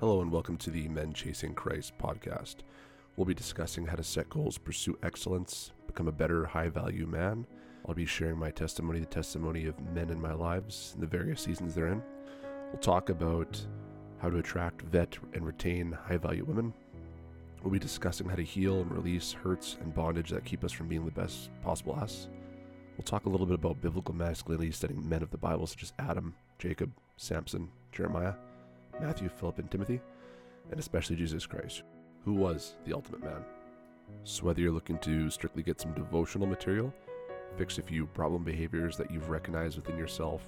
Hello, and welcome to the Men Chasing Christ podcast. We'll be discussing how to set goals, pursue excellence, become a better, high value man. I'll be sharing my testimony, the testimony of men in my lives in the various seasons they're in. We'll talk about how to attract, vet, and retain high value women. We'll be discussing how to heal and release hurts and bondage that keep us from being the best possible us. We'll talk a little bit about biblical masculinity, studying men of the Bible such as Adam, Jacob, Samson, Jeremiah, Matthew, Philip, and Timothy, and especially Jesus Christ, who was the ultimate man. So, whether you're looking to strictly get some devotional material, fix a few problem behaviors that you've recognized within yourself,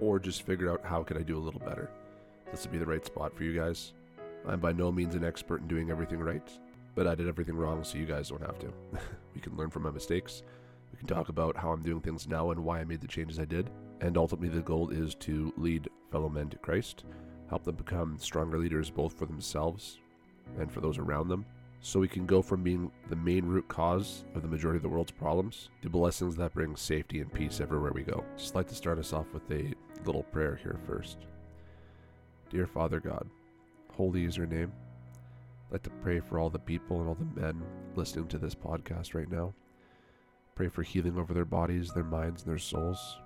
or just figure out how can I do a little better, this would be the right spot for you guys. I'm by no means an expert in doing everything right, but I did everything wrong so you guys don't have to. we can learn from my mistakes. We can talk about how I'm doing things now and why I made the changes I did. And ultimately, the goal is to lead fellow men to Christ, help them become stronger leaders both for themselves and for those around them. So we can go from being the main root cause of the majority of the world's problems to blessings that bring safety and peace everywhere we go. Just like to start us off with a little prayer here first. Dear Father God, holy is your name. I'd like to pray for all the people and all the men listening to this podcast right now. Pray for healing over their bodies, their minds, and their souls.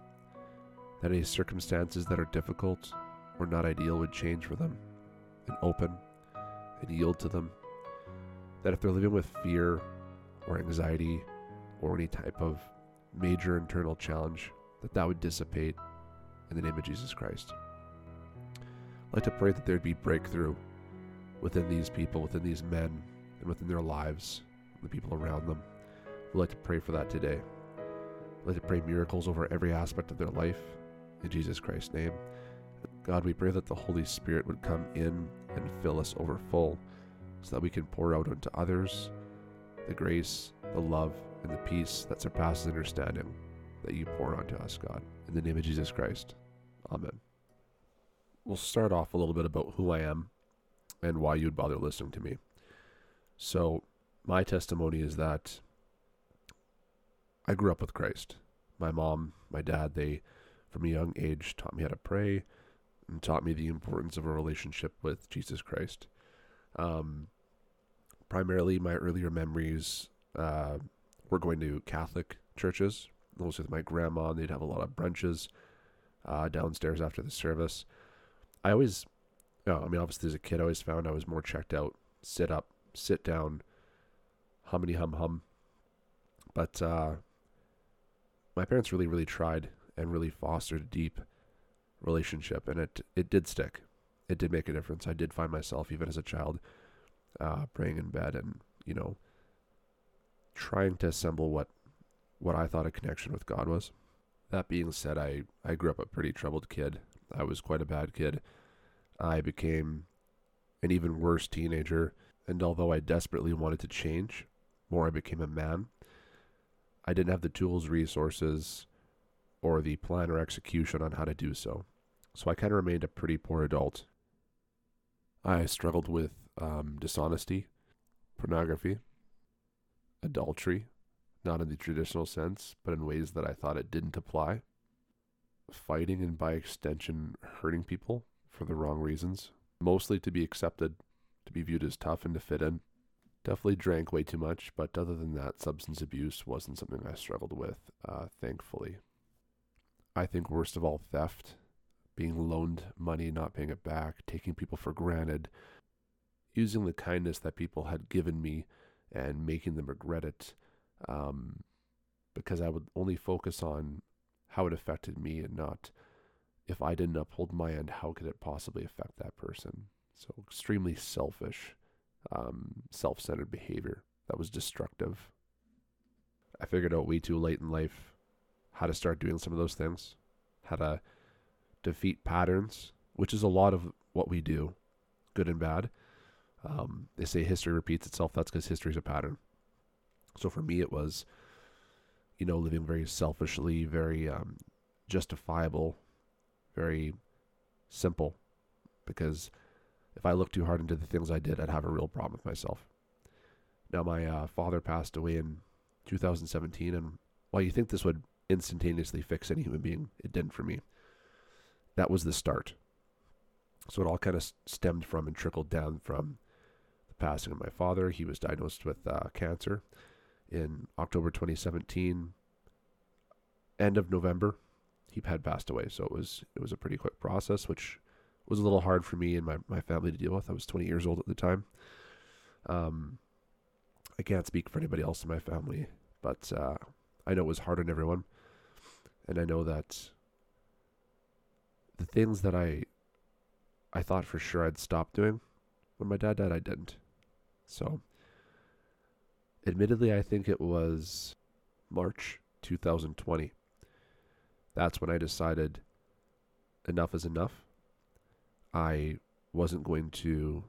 That any circumstances that are difficult or not ideal would change for them and open and yield to them. That if they're living with fear or anxiety or any type of major internal challenge, that that would dissipate in the name of Jesus Christ. I'd like to pray that there'd be breakthrough within these people, within these men, and within their lives, the people around them. We'd like to pray for that today. I'd like to pray miracles over every aspect of their life in Jesus Christ's name. God, we pray that the Holy Spirit would come in and fill us over full so that we can pour out unto others the grace, the love, and the peace that surpasses understanding that you pour onto us, God. In the name of Jesus Christ. Amen. We'll start off a little bit about who I am and why you'd bother listening to me. So, my testimony is that I grew up with Christ. My mom, my dad, they, from a young age, taught me how to pray and taught me the importance of a relationship with Jesus Christ. Um, primarily, my earlier memories uh, were going to Catholic churches. Those with my grandma, and they'd have a lot of brunches uh, downstairs after the service. I always, oh, I mean, obviously as a kid, I always found I was more checked out, sit up, sit down, hummity hum hum. But uh, my parents really, really tried and really fostered a deep relationship, and it it did stick. It did make a difference. I did find myself, even as a child, uh, praying in bed and you know trying to assemble what what I thought a connection with God was. That being said, I I grew up a pretty troubled kid. I was quite a bad kid. I became an even worse teenager, and although I desperately wanted to change, more I became a man. I didn't have the tools, resources, or the plan or execution on how to do so. So I kind of remained a pretty poor adult. I struggled with um, dishonesty, pornography, adultery, not in the traditional sense, but in ways that I thought it didn't apply, fighting and by extension hurting people for the wrong reasons, mostly to be accepted, to be viewed as tough and to fit in. Definitely drank way too much, but other than that, substance abuse wasn't something I struggled with, uh, thankfully. I think worst of all, theft, being loaned money, not paying it back, taking people for granted, using the kindness that people had given me and making them regret it um, because I would only focus on how it affected me and not if I didn't uphold my end, how could it possibly affect that person? So, extremely selfish, um, self centered behavior that was destructive. I figured out way too late in life how to start doing some of those things, how to defeat patterns, which is a lot of what we do, good and bad. Um, they say history repeats itself. That's because history is a pattern. So for me, it was, you know, living very selfishly, very um, justifiable, very simple. Because if I looked too hard into the things I did, I'd have a real problem with myself. Now, my uh, father passed away in 2017, and while you think this would instantaneously fix any human being, it didn't for me. That was the start. So it all kind of stemmed from and trickled down from the passing of my father. He was diagnosed with uh, cancer in October 2017. End of November, he had passed away. So it was it was a pretty quick process, which was a little hard for me and my, my family to deal with. I was 20 years old at the time. Um, I can't speak for anybody else in my family, but uh, I know it was hard on everyone. And I know that the things that I I thought for sure I'd stop doing when my dad died, I didn't. So, admittedly, I think it was March 2020. That's when I decided enough is enough. I wasn't going to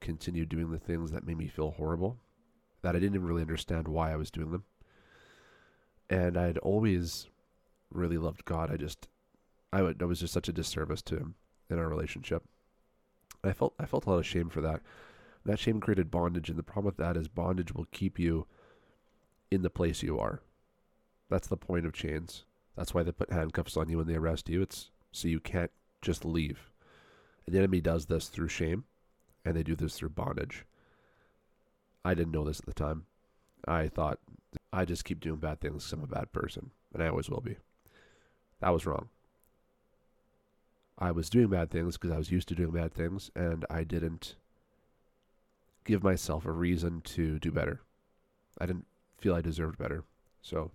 continue doing the things that made me feel horrible, that I didn't even really understand why I was doing them. And I'd always really loved God. I just, I, would, was just such a disservice to Him in our relationship. I felt, I felt a lot of shame for that. That shame created bondage, and the problem with that is bondage will keep you in the place you are. That's the point of chains. That's why they put handcuffs on you when they arrest you. It's so you can't just leave. And the enemy does this through shame, and they do this through bondage. I didn't know this at the time. I thought I just keep doing bad things because I'm a bad person, and I always will be. That was wrong. I was doing bad things because I was used to doing bad things, and I didn't give myself a reason to do better. I didn't feel I deserved better. So,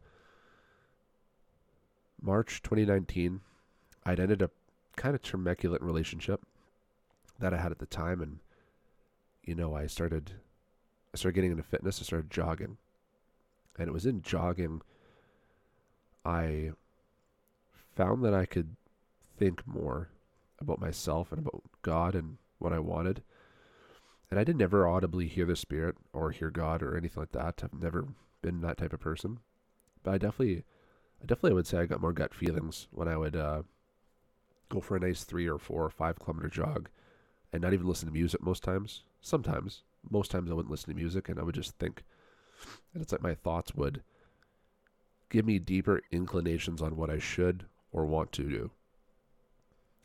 March 2019, I'd ended a kind of tumultuous relationship that I had at the time, and you know, I started, I started getting into fitness. I started jogging, and it was in jogging I found that I could think more about myself and about God and what I wanted. And I didn't ever audibly hear the Spirit or hear God or anything like that. I've never been that type of person. But I definitely, I definitely would say I got more gut feelings when I would uh, go for a nice three or four or five kilometer jog and not even listen to music most times. Sometimes. Most times I wouldn't listen to music and I would just think. And it's like my thoughts would give me deeper inclinations on what I should or want to do.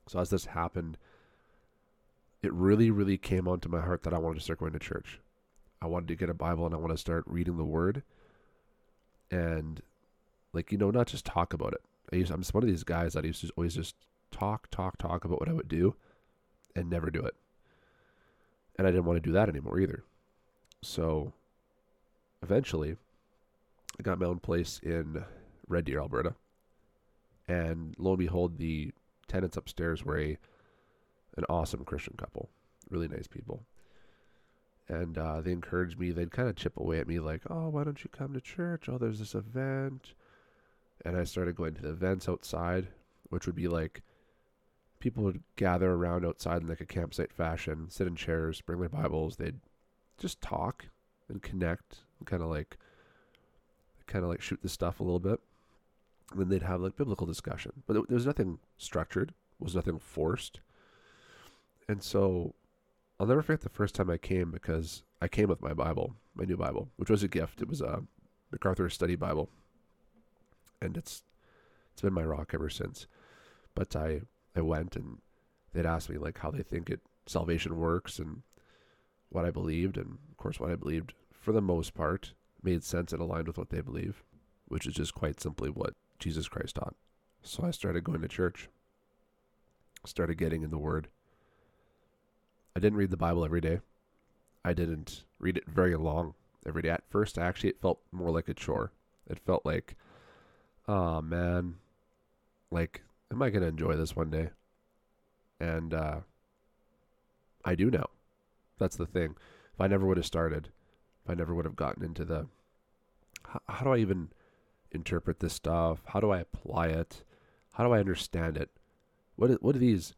So as this happened, it really, really came onto my heart that I wanted to start going to church. I wanted to get a Bible and I want to start reading the Word, and like you know, not just talk about it. I used, I'm just one of these guys that used to always just talk, talk, talk about what I would do, and never do it. And I didn't want to do that anymore either. So, eventually, I got my own place in Red Deer, Alberta, and lo and behold, the tenants upstairs were a an awesome Christian couple, really nice people. And uh, they encouraged me. They'd kind of chip away at me, like, "Oh, why don't you come to church? Oh, there's this event." And I started going to the events outside, which would be like people would gather around outside in like a campsite fashion, sit in chairs, bring their Bibles. They'd just talk and connect, and kind of like, kind of like shoot the stuff a little bit and then they'd have like biblical discussion. But there was nothing structured, was nothing forced. And so I'll never forget the first time I came because I came with my Bible, my new Bible, which was a gift. It was a MacArthur Study Bible, and it's it's been my rock ever since. But I I went and they'd asked me like how they think it salvation works and what I believed, and of course what I believed for the most part made sense and aligned with what they believe, which is just quite simply what Jesus Christ taught. So I started going to church, started getting in the Word. I didn't read the Bible every day. I didn't read it very long every day. At first, actually, it felt more like a chore. It felt like, oh man, like, am I going to enjoy this one day? And uh, I do now. That's the thing. If I never would have started, if I never would have gotten into the, how, how do I even interpret this stuff? How do I apply it? How do I understand it? What what do these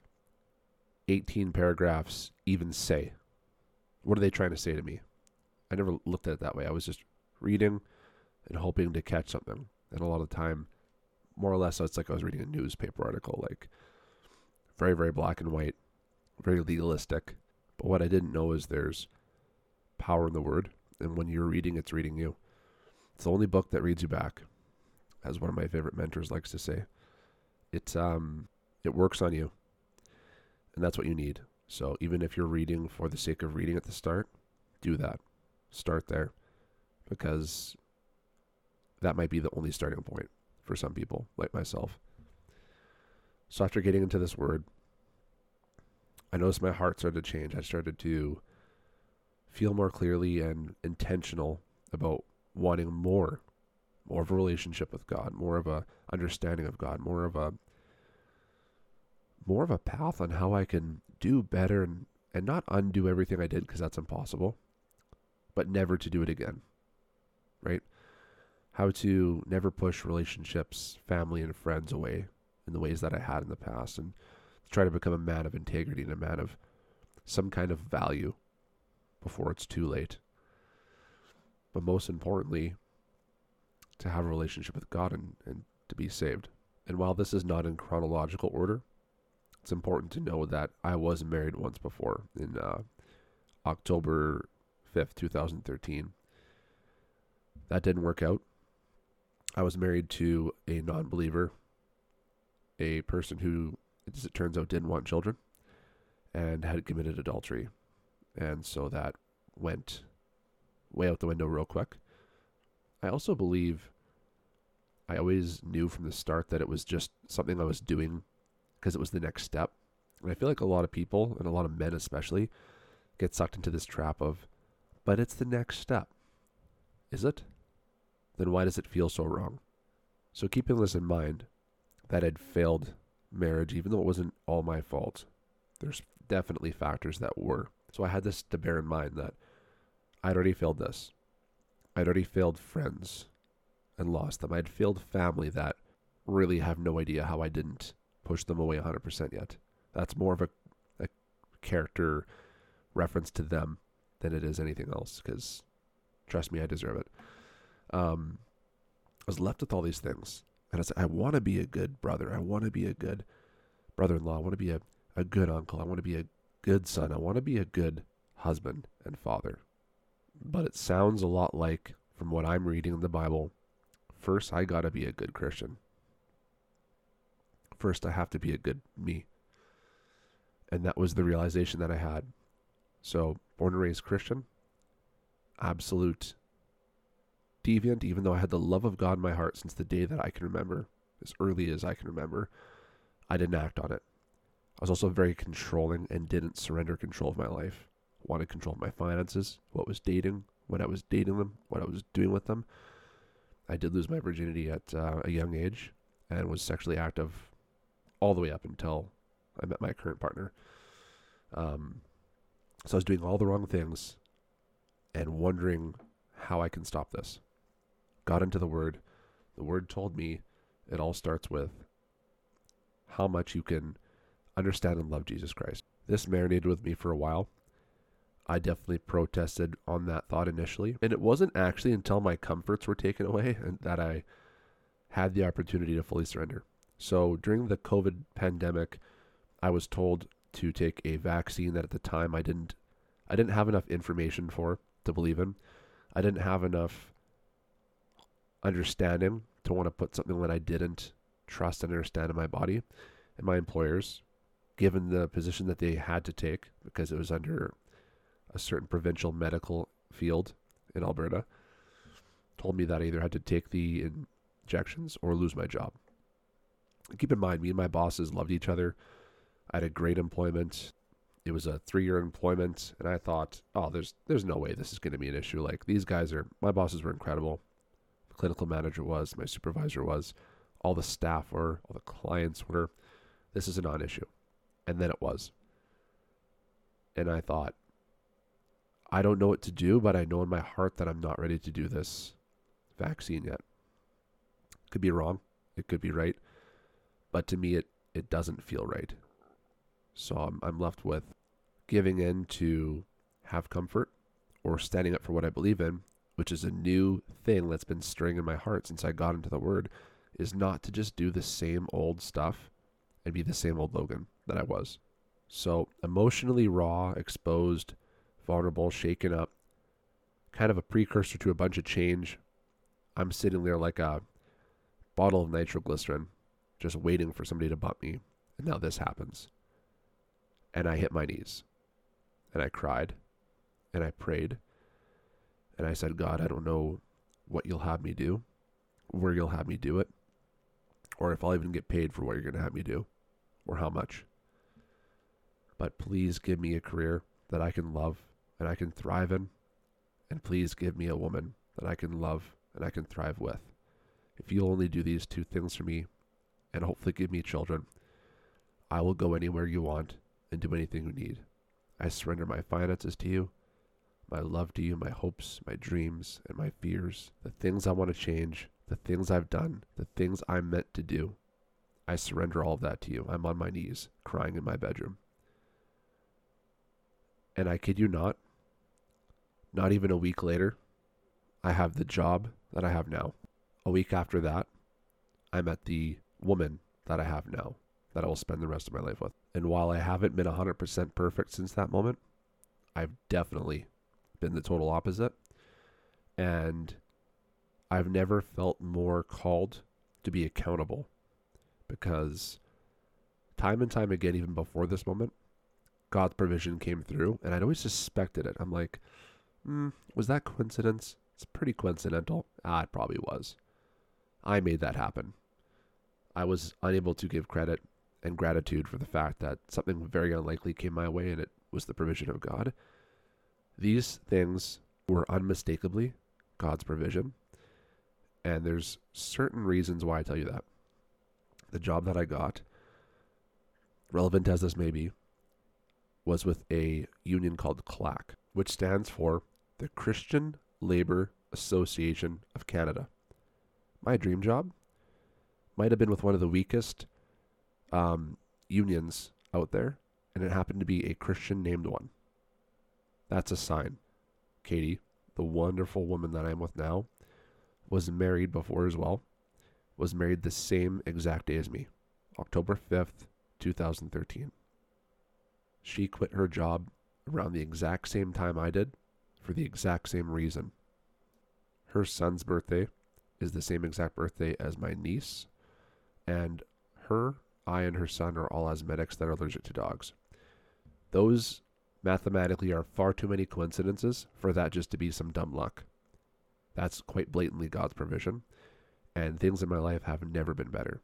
18 paragraphs even say? What are they trying to say to me? I never looked at it that way. I was just reading and hoping to catch something. And a lot of the time, more or less, it's like I was reading a newspaper article, like very, very black and white, very legalistic. But what I didn't know is there's power in the word. And when you're reading, it's reading you. It's the only book that reads you back as one of my favorite mentors likes to say. It um it works on you. And that's what you need. So even if you're reading for the sake of reading at the start, do that. Start there because that might be the only starting point for some people, like myself. So after getting into this word, I noticed my heart started to change. I started to feel more clearly and intentional about wanting more, more of a relationship with God, more of a understanding of God, more of a more of a path on how I can do better and, and not undo everything I did because that's impossible, but never to do it again. Right? How to never push relationships, family, and friends away in the ways that I had in the past and try to become a man of integrity and a man of some kind of value before it's too late. But most importantly, to have a relationship with God and, and to be saved. And while this is not in chronological order, it's important to know that I was married once before in uh, October 5th, 2013. That didn't work out. I was married to a non believer, a person who, as it turns out, didn't want children and had committed adultery. And so that went way out the window real quick. I also believe I always knew from the start that it was just something I was doing because it was the next step. And I feel like a lot of people, and a lot of men especially, get sucked into this trap of, but it's the next step. Is it? Then why does it feel so wrong? So keeping this in mind, that I'd failed marriage, even though it wasn't all my fault, there's definitely factors that were. So I had this to bear in mind that I'd already failed this. I'd already failed friends and lost them. I'd failed family that really have no idea how I didn't push them away 100% yet. That's more of a, a character reference to them than it is anything else because trust me, I deserve it. Um, I was left with all these things. And I said, I want to be a good brother. I want to be a good brother in law. I want to be a, a good uncle. I want to be a good son. I want to be a good husband and father. But it sounds a lot like, from what I'm reading in the Bible, first I got to be a good Christian. First, I have to be a good me. And that was the realization that I had. So, born and raised Christian, absolute deviant, even though I had the love of God in my heart since the day that I can remember, as early as I can remember, I didn't act on it. I was also very controlling and didn't surrender control of my life. Wanted to control my finances, what was dating, when I was dating them, what I was doing with them. I did lose my virginity at uh, a young age and was sexually active all the way up until I met my current partner. Um, so I was doing all the wrong things and wondering how I can stop this. Got into the Word. The Word told me it all starts with how much you can understand and love Jesus Christ. This marinated with me for a while. I definitely protested on that thought initially. And it wasn't actually until my comforts were taken away and that I had the opportunity to fully surrender. So during the COVID pandemic, I was told to take a vaccine that at the time I didn't I didn't have enough information for to believe in. I didn't have enough understanding to want to put something that I didn't trust and understand in my body. And my employers, given the position that they had to take because it was under a certain provincial medical field in Alberta, told me that I either had to take the injections or lose my job keep in mind, me and my bosses loved each other. I had a great employment. It was a three-year employment, and I thought, oh, there's there's no way this is going to be an issue. Like these guys are, my bosses were incredible. The clinical manager was, my supervisor was, all the staff were, all the clients were. This is a non-issue, and then it was. And I thought, I don't know what to do, but I know in my heart that I'm not ready to do this vaccine yet. Could be wrong. It could be right but to me it it doesn't feel right. So I'm I'm left with giving in to have comfort or standing up for what I believe in, which is a new thing that's been stirring in my heart since I got into the word, is not to just do the same old stuff and be the same old Logan that I was. So emotionally raw, exposed, vulnerable, shaken up, kind of a precursor to a bunch of change. I'm sitting there like a bottle of nitroglycerin just waiting for somebody to bump me. And now this happens. And I hit my knees and I cried and I prayed and I said, God, I don't know what you'll have me do, where you'll have me do it, or if I'll even get paid for what you're going to have me do, or how much. But please give me a career that I can love and I can thrive in. And please give me a woman that I can love and I can thrive with. If you'll only do these two things for me and hopefully give me children, I will go anywhere you want and do anything you need. I surrender my finances to you, my love to you, my hopes, my dreams, and my fears, the things I want to change, the things I've done, the things I'm meant to do. I surrender all of that to you. I'm on my knees, crying in my bedroom. And I kid you not, not even a week later, I have the job that I have now. A week after that, I met the woman that I have now that I will spend the rest of my life with. And while I haven't been 100% perfect since that moment, I've definitely been the total opposite. And I've never felt more called to be accountable because time and time again, even before this moment, God's provision came through. And I'd always suspected it. I'm like, mm, was that coincidence? It's pretty coincidental. Ah, it probably was. I made that happen. I was unable to give credit and gratitude for the fact that something very unlikely came my way and it was the provision of God. These things were unmistakably God's provision. And there's certain reasons why I tell you that. The job that I got, relevant as this may be, was with a union called CLAC, which stands for the Christian Labor Association of Canada. My dream job might have been with one of the weakest um, unions out there, and it happened to be a Christian named one. That's a sign. Katie, the wonderful woman that I'm with now, was married before as well, was married the same exact day as me, October 5th, 2013. She quit her job around the exact same time I did for the exact same reason. Her son's birthday is the same exact birthday as my niece, and her I and her son are all asthmatics that are allergic to dogs. Those mathematically are far too many coincidences for that just to be some dumb luck. That's quite blatantly God's provision, and things in my life have never been better.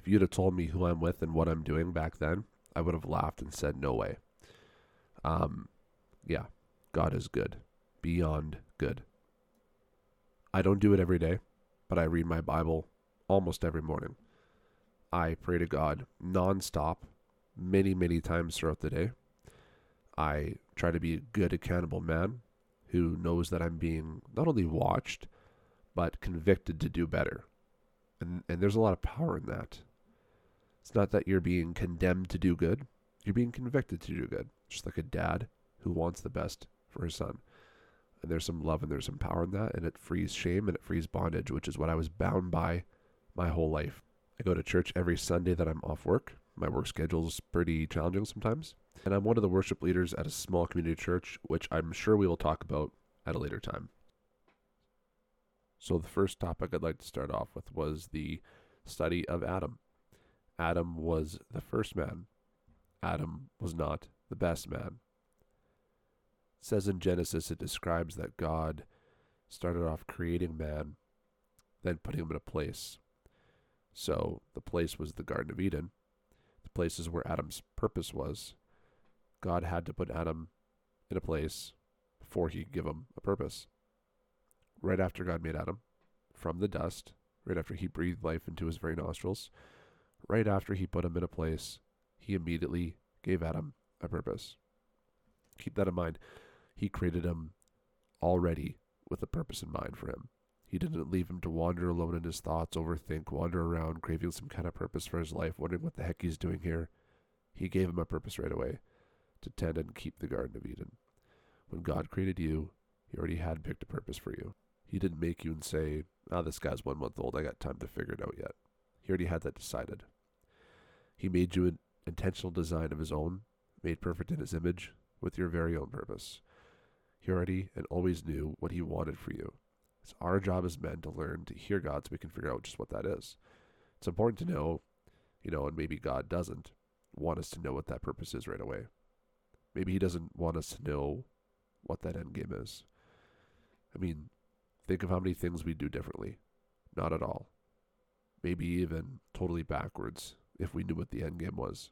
If you'd have told me who I'm with and what I'm doing back then, I would have laughed and said, no way. Um, yeah, God is good, beyond good. I don't do it every day, but I read my Bible almost every morning. I pray to God nonstop, many, many times throughout the day. I try to be a good, accountable man who knows that I'm being not only watched, but convicted to do better. And, and there's a lot of power in that. It's not that you're being condemned to do good, you're being convicted to do good, just like a dad who wants the best for his son. And there's some love and there's some power in that, and it frees shame and it frees bondage, which is what I was bound by my whole life. I go to church every Sunday that I'm off work. My work schedule is pretty challenging sometimes. And I'm one of the worship leaders at a small community church, which I'm sure we will talk about at a later time. So, the first topic I'd like to start off with was the study of Adam. Adam was the first man, Adam was not the best man. It says in Genesis, it describes that God started off creating man, then putting him in a place so the place was the Garden of Eden. The place is where Adam's purpose was. God had to put Adam in a place before he could give him a purpose. Right after God made Adam from the dust, right after he breathed life into his very nostrils, right after he put him in a place, he immediately gave Adam a purpose. Keep that in mind. He created him already with a purpose in mind for him. He didn't leave him to wander alone in his thoughts, overthink, wander around, craving some kind of purpose for his life, wondering what the heck he's doing here. He gave him a purpose right away to tend and keep the Garden of Eden. When God created you, He already had picked a purpose for you. He didn't make you and say, ah, oh, this guy's one month old, I got time to figure it out yet. He already had that decided. He made you an intentional design of His own, made perfect in His image, with your very own purpose. He already and always knew what He wanted for you. It's our job as men to learn to hear God so we can figure out just what that is. It's important to know, you know, and maybe God doesn't, want us to know what that purpose is right away. Maybe He doesn't want us to know what that end game is. I mean, think of how many things we do differently. Not at all. Maybe even totally backwards if we knew what the end game was.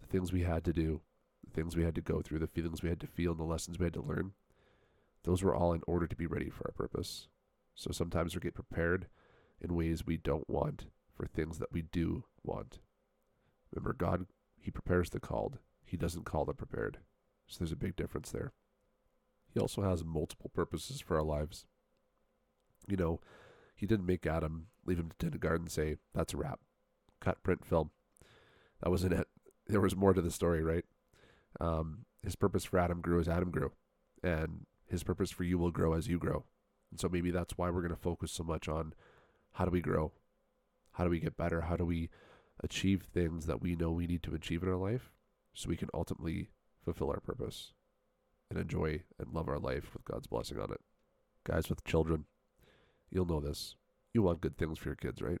The things we had to do, the things we had to go through, the feelings we had to feel, and the lessons we had to learn, those were all in order to be ready for our purpose. So sometimes we get prepared in ways we don't want for things that we do want. Remember, God, He prepares the called, He doesn't call the prepared. So there's a big difference there. He also has multiple purposes for our lives. You know, He didn't make Adam, leave him to tend a garden, say, that's a wrap. Cut, print, film. That wasn't it. There was more to the story, right? Um, his purpose for Adam grew as Adam grew, and his purpose for you will grow as you grow. And so maybe that's why we're going to focus so much on how do we grow? How do we get better? How do we achieve things that we know we need to achieve in our life so we can ultimately fulfill our purpose and enjoy and love our life with God's blessing on it? Guys with children, you'll know this. You want good things for your kids, right?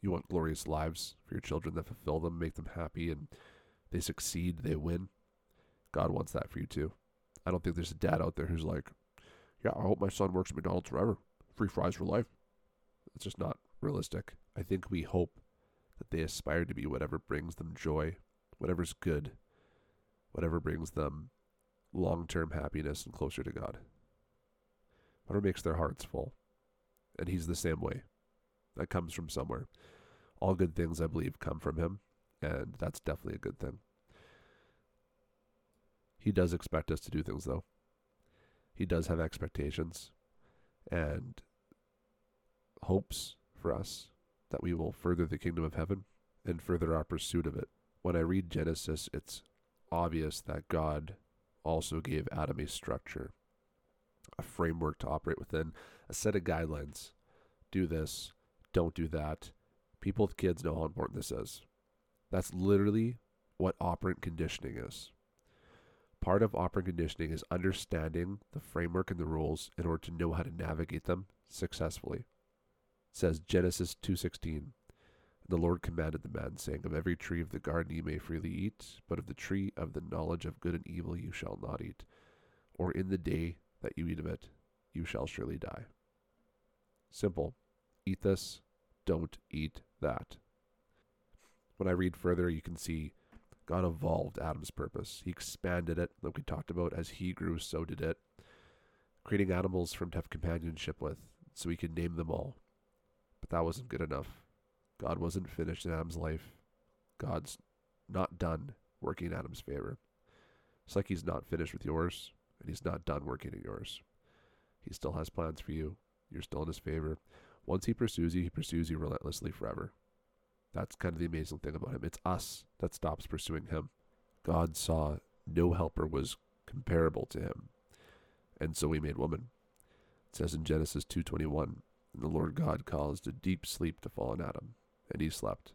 You want glorious lives for your children that fulfill them, make them happy, and they succeed, they win. God wants that for you too. I don't think there's a dad out there who's like, yeah, I hope my son works at McDonald's forever. Free fries for life. It's just not realistic. I think we hope that they aspire to be whatever brings them joy, whatever's good, whatever brings them long term happiness and closer to God. Whatever makes their hearts full. And He's the same way. That comes from somewhere. All good things, I believe, come from Him, and that's definitely a good thing. He does expect us to do things, though. He does have expectations and hopes for us that we will further the kingdom of heaven and further our pursuit of it. When I read Genesis, it's obvious that God also gave Adam a structure, a framework to operate within, a set of guidelines. Do this, don't do that. People with kids know how important this is. That's literally what operant conditioning is. Part of operant conditioning is understanding the framework and the rules in order to know how to navigate them successfully. It says Genesis 2:16, "The Lord commanded the man, saying, Of every tree of the garden you may freely eat, but of the tree of the knowledge of good and evil you shall not eat, or in the day that you eat of it, you shall surely die." Simple. Eat this, don't eat that. When I read further, you can see God evolved Adam's purpose. He expanded it, like we talked about. As he grew, so did it. Creating animals for him to have companionship with, so he could name them all. But that wasn't good enough. God wasn't finished in Adam's life. God's not done working in Adam's favor. It's like he's not finished with yours, and he's not done working in yours. He still has plans for you. You're still in his favor. Once he pursues you, he pursues you relentlessly forever. That's kind of the amazing thing about him. It's us that stops pursuing him. God saw no helper was comparable to him, and so he made woman. It says in Genesis 2:21, "And the Lord God caused a deep sleep to fall on Adam, and he slept.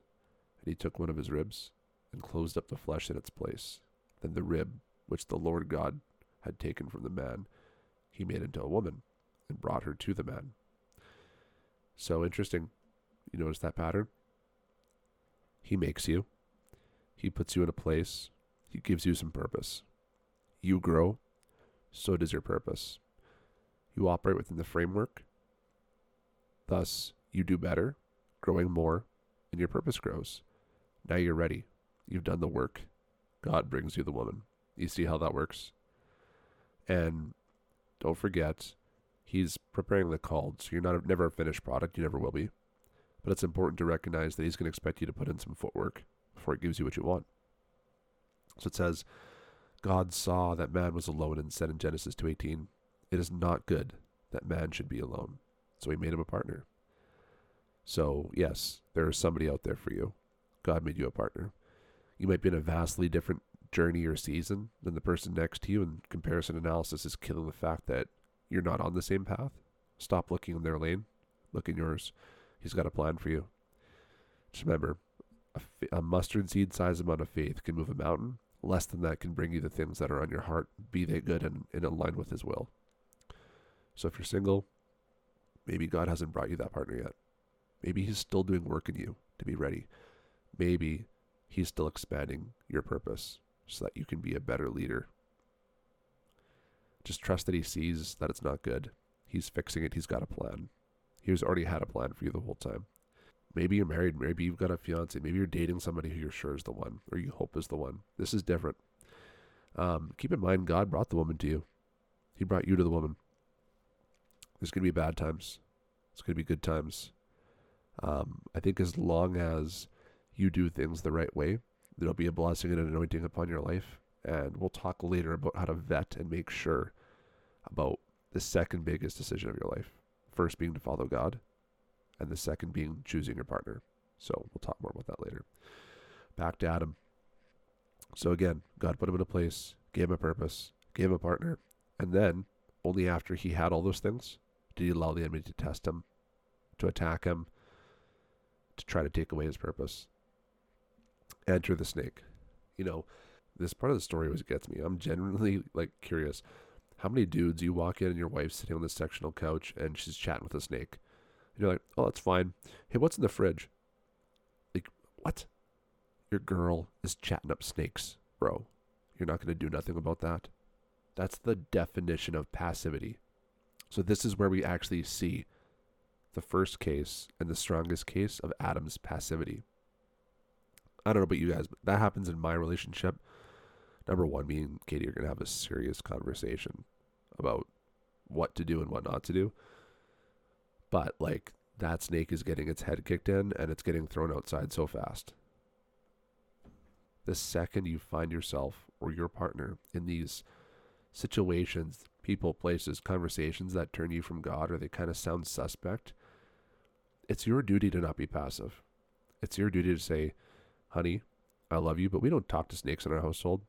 And he took one of his ribs and closed up the flesh in its place. Then the rib which the Lord God had taken from the man, he made into a woman and brought her to the man." So interesting. You notice that pattern? He makes you. He puts you in a place. He gives you some purpose. You grow, so does your purpose. You operate within the framework. Thus, you do better, growing more, and your purpose grows. Now you're ready. You've done the work. God brings you the woman. You see how that works? And don't forget, He's preparing the called, so you're not never a finished product. You never will be but it's important to recognize that he's going to expect you to put in some footwork before he gives you what you want. So it says, God saw that man was alone and said in Genesis 2:18, "It is not good that man should be alone." So he made him a partner. So, yes, there is somebody out there for you. God made you a partner. You might be in a vastly different journey or season than the person next to you, and comparison analysis is killing the fact that you're not on the same path. Stop looking in their lane, look in yours. He's got a plan for you. Just remember, a, mustard seed size amount of faith can move a mountain. Less than that can bring you the things that are on your heart, be they good and, and line with His will. So if you're single, maybe God hasn't brought you that partner yet. Maybe He's still doing work in you to be ready. maybe he's still expanding your purpose so that you can be a better leader. Just trust that he sees that it's not good. He's fixing it. He's got a plan. He's already had a plan for you the whole time. Maybe you're married. Maybe you've got a fiance. Maybe you're dating somebody who you're sure is the one or you hope is the one. This is different. Um, keep in mind, God brought the woman to you. He brought you to the woman. There's going to be bad times. It's going to be good times. Um, I think as long as you do things the right way, there'll be a blessing and an anointing upon your life. And we'll talk later about how to vet and make sure about the second biggest decision of your life. First being to follow God, and the second being choosing your partner. So we'll talk more about that later. Back to Adam. So again, God put him in a place, gave him a purpose, gave him a partner, and then only after he had all those things did he allow the enemy to test him, to attack him, to try to take away his purpose. Enter the snake. You know, this part of the story always gets me. I'm genuinely like curious. How many dudes you walk in and your wife's sitting on the sectional couch and she's chatting with a snake? And you're like, oh, that's fine. Hey, what's in the fridge? Like, what? Your girl is chatting up snakes, bro. You're not going to do nothing about that. That's the definition of passivity. So, this is where we actually see the first case and the strongest case of Adam's passivity. I don't know about you guys, but that happens in my relationship. Number one, me and Katie are going to have a serious conversation about what to do and what not to do. But, like, that snake is getting its head kicked in and it's getting thrown outside so fast. The second you find yourself or your partner in these situations, people, places, conversations that turn you from God or they kind of sound suspect, it's your duty to not be passive. It's your duty to say, honey, I love you, but we don't talk to snakes in our household.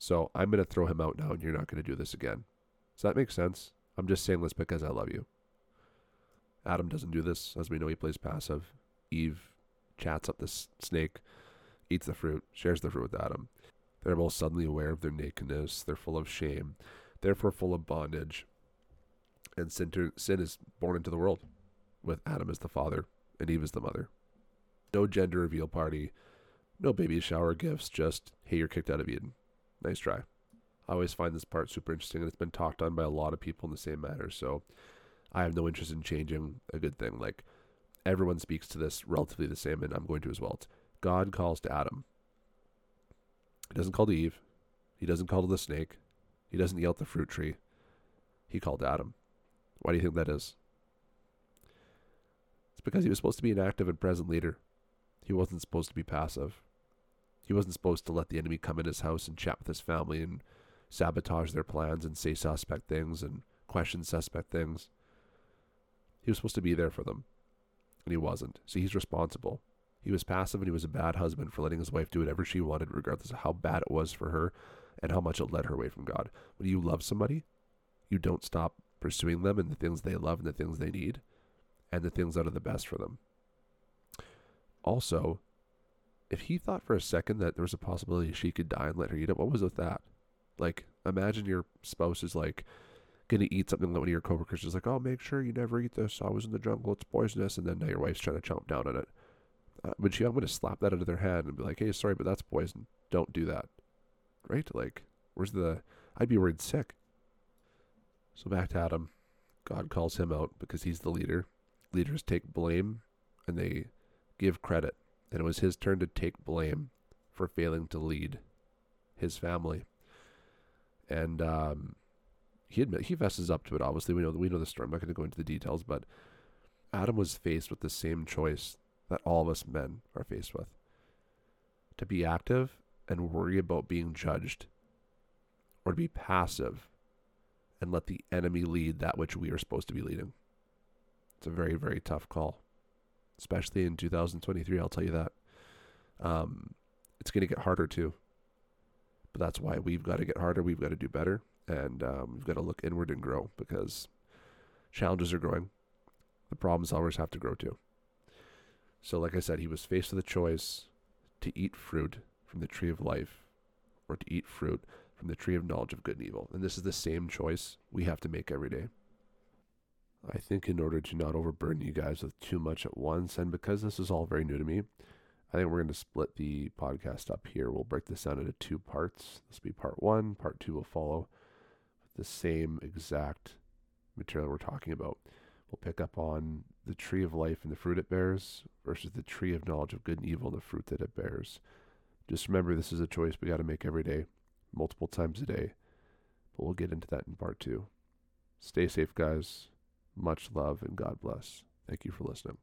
So I'm going to throw him out now and you're not going to do this again. Does that make sense? I'm just saying this because I love you. Adam doesn't do this. As we know, he plays passive. Eve chats up this snake, eats the fruit, shares the fruit with Adam. They're both suddenly aware of their nakedness. They're full of shame, therefore full of bondage. And sin, sin is born into the world with Adam as the father and Eve as the mother. No gender reveal party, no baby shower gifts, just, hey, you're kicked out of Eden. Nice try. I always find this part super interesting, and it's been talked on by a lot of people in the same manner. So I have no interest in changing a good thing. Like everyone speaks to this relatively the same, and I'm going to as well. It's God calls to Adam. He doesn't call to Eve. He doesn't call to the snake. He doesn't yell at the fruit tree. He called to Adam. Why do you think that is? It's because he was supposed to be an active and present leader. He wasn't supposed to be passive. He wasn't supposed to let the enemy come in his house and chat with his family and sabotage their plans and say suspect things and question suspect things. He was supposed to be there for them, and he wasn't. So he's responsible. He was passive and he was a bad husband for letting his wife do whatever she wanted, regardless of how bad it was for her and how much it led her away from God. When you love somebody, you don't stop pursuing them and the things they love and the things they need and the things that are the best for them. Also, if he thought for a second that there was a possibility she could die and let her eat it, what was with that? Like, imagine your spouse is like, gonna eat something that one of your coworkers is like, "Oh, make sure you never eat this. I was in the jungle. It's poisonous." And then now your wife's trying to chomp down on it. Uh, but she, I'm gonna slap that out of their hand and be like, "Hey, sorry, but that's poison. Don't do that." Right? Like, where's the? I'd be worried sick. So back to Adam. God calls him out because he's the leader. Leaders take blame and they give credit. And it was his turn to take blame for failing to lead his family. And um, he admit he fesses up to it. Obviously, we know we know the story. I'm not going to go into the details, but Adam was faced with the same choice that all of us men are faced with: to be active and worry about being judged, or to be passive and let the enemy lead that which we are supposed to be leading. It's a very very tough call, especially in 2023. I'll tell you that. Um, it's going to get harder too. But that's why we've got to get harder. We've got to do better and um, we've got to look inward and grow because challenges are growing. The problem solvers have to grow too. So, like I said, he was faced with a choice to eat fruit from the tree of life or to eat fruit from the tree of knowledge of good and evil. And this is the same choice we have to make every day. I think in order to not overburden you guys with too much at once, and because this is all very new to me, I think we're going to split the podcast up here. We'll break this down into two parts. This will be part one. Part two will follow the same exact material we're talking about. We'll pick up on the tree of life and the fruit it bears versus the tree of knowledge of good and evil and the fruit that it bears. Just remember, this is a choice we got to make every day, multiple times a day. But we'll get into that in part two. Stay safe, guys. Much love and God bless. Thank you for listening.